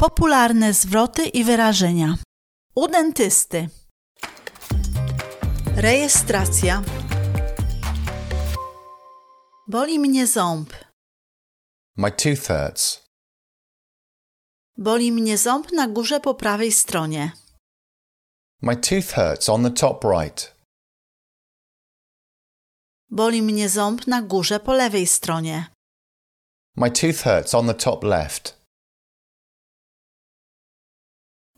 Popularne zwroty i wyrażenia. U dentysty. Rejestracja. Boli mnie ząb. My tooth hurts. Boli mnie ząb na górze po prawej stronie. My tooth hurts on the top right. Boli mnie ząb na górze po lewej stronie. My tooth hurts on the top left.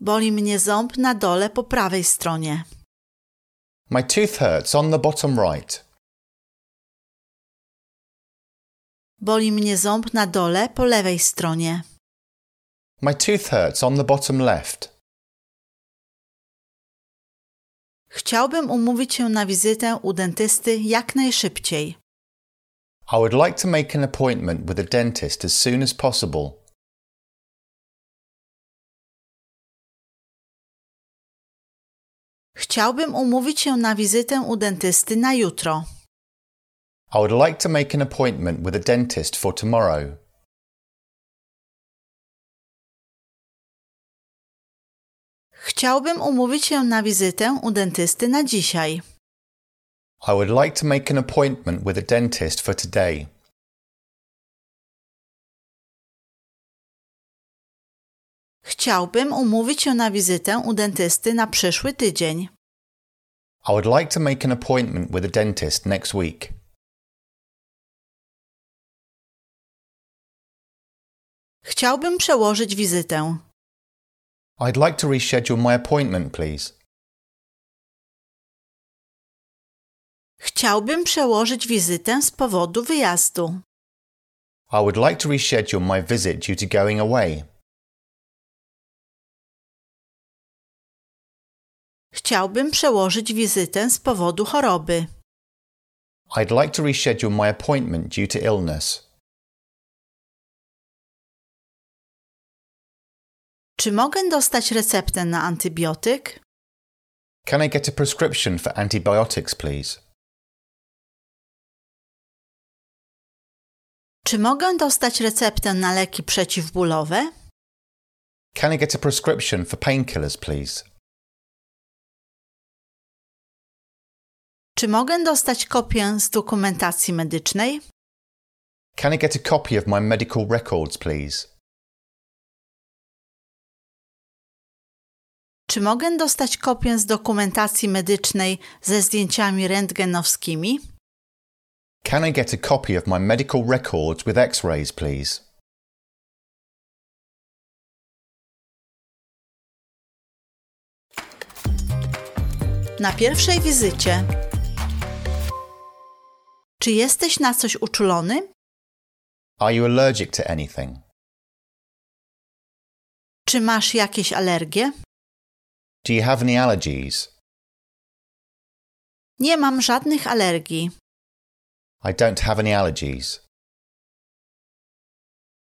Boli mnie ząb na dole po prawej stronie. My tooth hurts on the bottom right. Boli mnie ząb na dole po lewej stronie. My tooth hurts on the bottom left. Chciałbym umówić się na wizytę u dentysty jak najszybciej. I would like to make an appointment with a dentist as soon as possible. Chciałbym umówić się na wizytę u dentysty na jutro. I would like to make an appointment with a dentist for tomorrow. Chciałbym umówić się na wizytę u dentysty na dzisiaj. I would like to make an appointment with a dentist for today. Chciałbym umówić się na wizytę u dentysty na przyszły tydzień. I would like to make an appointment with a dentist next week. Chciałbym przełożyć wizytę. I'd like to reschedule my appointment, please. Chciałbym przełożyć wizytę z powodu wyjazdu. I would like to reschedule my visit due to going away. Chciałbym przełożyć wizytę z powodu choroby. I'd like to reschedule my appointment due to illness. Czy mogę dostać receptę na antybiotyk? Can I get a prescription for antibiotics, please? Czy mogę dostać receptę na leki przeciwbólowe? Can I get a prescription for painkillers, please? Czy mogę dostać kopię z dokumentacji medycznej? Can I get a copy of my medical records, please? Czy mogę dostać kopię z dokumentacji medycznej ze zdjęciami rentgenowskimi? Can I get a copy of my medical records with x rays, please? Na pierwszej wizycie. Czy jesteś na coś uczulony? Are you allergic to anything? Czy masz jakieś alergie? Do you have any allergies? Nie mam żadnych alergii. I don't have any allergies.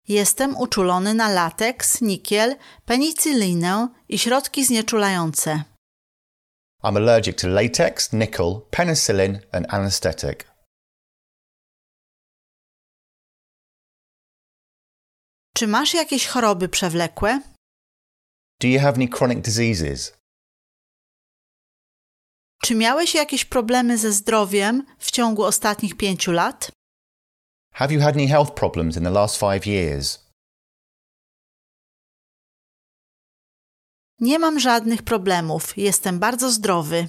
Jestem uczulony na lateks, nikiel, penicylinę i środki znieczulające. I'm allergic to latex, nickel, penicillin, and anesthetic. Czy masz jakieś choroby przewlekłe? Do you have any chronic diseases? Czy miałeś jakieś problemy ze zdrowiem w ciągu ostatnich pięciu lat? Have you had any health problems in the last five years? Nie mam żadnych problemów. Jestem bardzo zdrowy.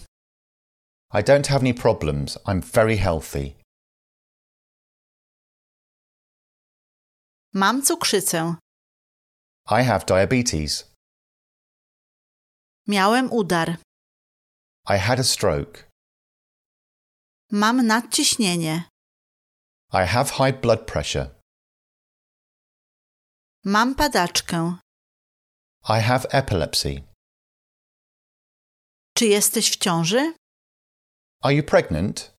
I don't have any problems. I'm very healthy. Mam cukrzycę. I have diabetes. Miałem udar. I had a stroke. Mam nadciśnienie. I have high blood pressure. Mam padaczkę. I have epilepsy. Czy jesteś w ciąży? Are you pregnant?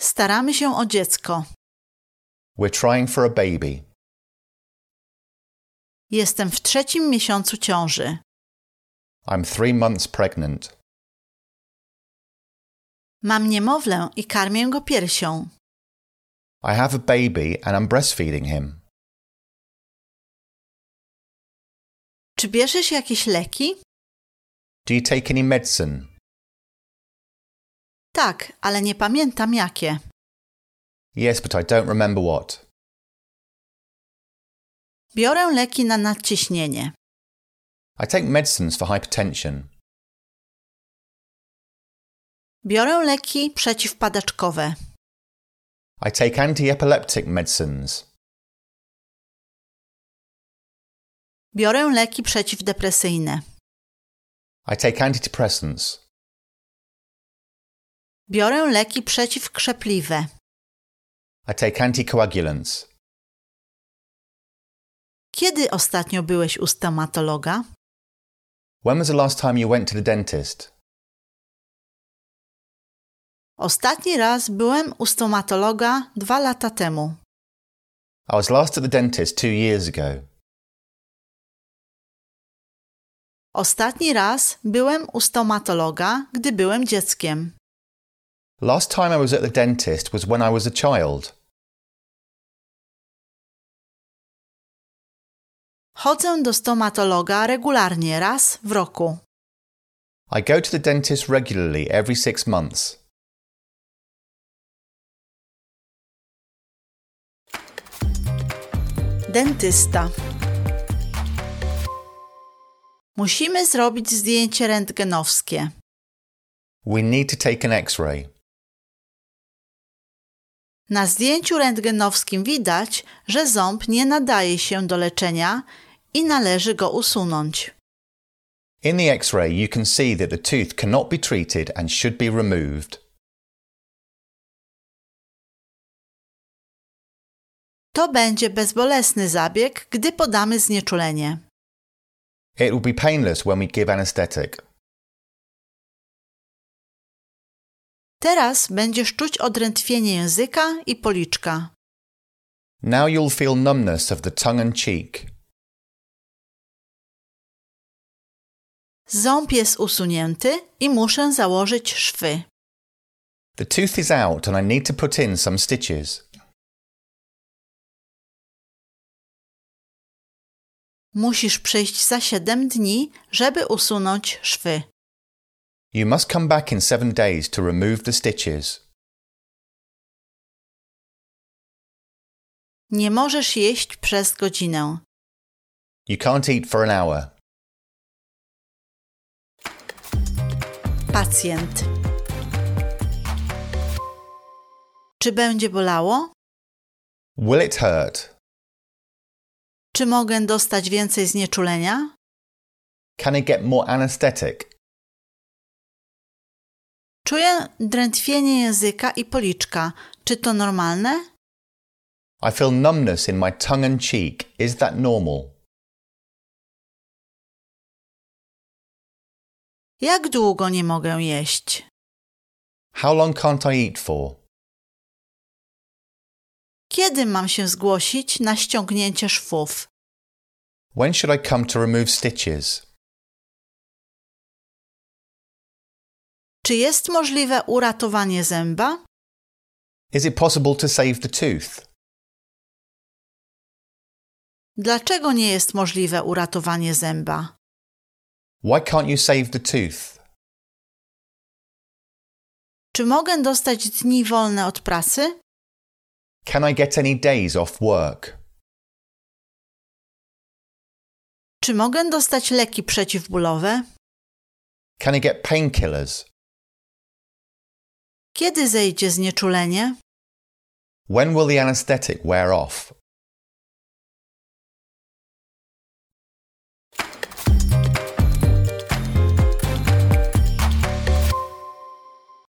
Staramy się o dziecko. We're trying for a baby. Jestem w trzecim miesiącu ciąży. I'm three months pregnant. Mam niemowlę i karmię go piersią. I have a baby and I'm breastfeeding him. Czy bierzesz jakieś leki? Do you take any medicine? Tak, ale nie pamiętam jakie. Yes, but I don't remember what. Biorę leki na nadciśnienie. I take medicines for hypertension. Biorę leki przeciwpadaczkowe. I take anti-epileptic medicines. Biorę leki przeciwdepresyjne. I take antidepressants. Biorę leki przeciwkrzepliwe. I take anticoagulants. Kiedy ostatnio byłeś u stomatologa? When was the last time you went to the dentist? Ostatni raz byłem u stomatologa dwa lata temu. I was last at the dentist two years ago. Ostatni raz byłem u stomatologa, gdy byłem dzieckiem. Last time I was at the dentist was when I was a child. Chodzę do stomatologa regularnie raz w roku. I go to the dentist regularly every six months. Dentysta. Musimy zrobić zdjęcie rentgenowskie. We need to take an x ray. Na zdjęciu rentgenowskim widać, że ząb nie nadaje się do leczenia i należy go usunąć. In the x ray, you can see that the tooth cannot be treated and should be removed. To będzie bezbolesny zabieg, gdy podamy znieczulenie. It will be painless when we give anesthetic. Teraz będziesz czuć odrętwienie języka i policzka. Now you'll feel numbness of the tongue and cheek. Ząb jest usunięty i muszę założyć szwy. The tooth is out and I need to put in some stitches. Musisz przyjść za 7 dni, żeby usunąć szwy. You must come back in seven days to remove the stitches. Nie możesz jeść przez godzinę. You can't eat for an hour. Pacjent. Czy będzie bolało? Will it hurt? Czy mogę dostać więcej znieczulenia? Can I get more anesthetic? Czuję drętwienie języka i policzka. Czy to normalne? I feel numbness in my tongue and cheek. Is that normal? Jak długo nie mogę jeść? How long can't I eat for? Kiedy mam się zgłosić na ściągnięcie szwów? When should I come to remove stitches? Czy jest możliwe uratowanie zęba? Is it possible to save the tooth? Dlaczego nie jest możliwe uratowanie zęba? Why can't you save the tooth? Czy mogę dostać dni wolne od pracy? Can I get any days off work? Czy mogę dostać leki przeciwbólowe? Can I get painkillers? Kiedy zejdzie znieczulenie? When will the anesthetic wear off?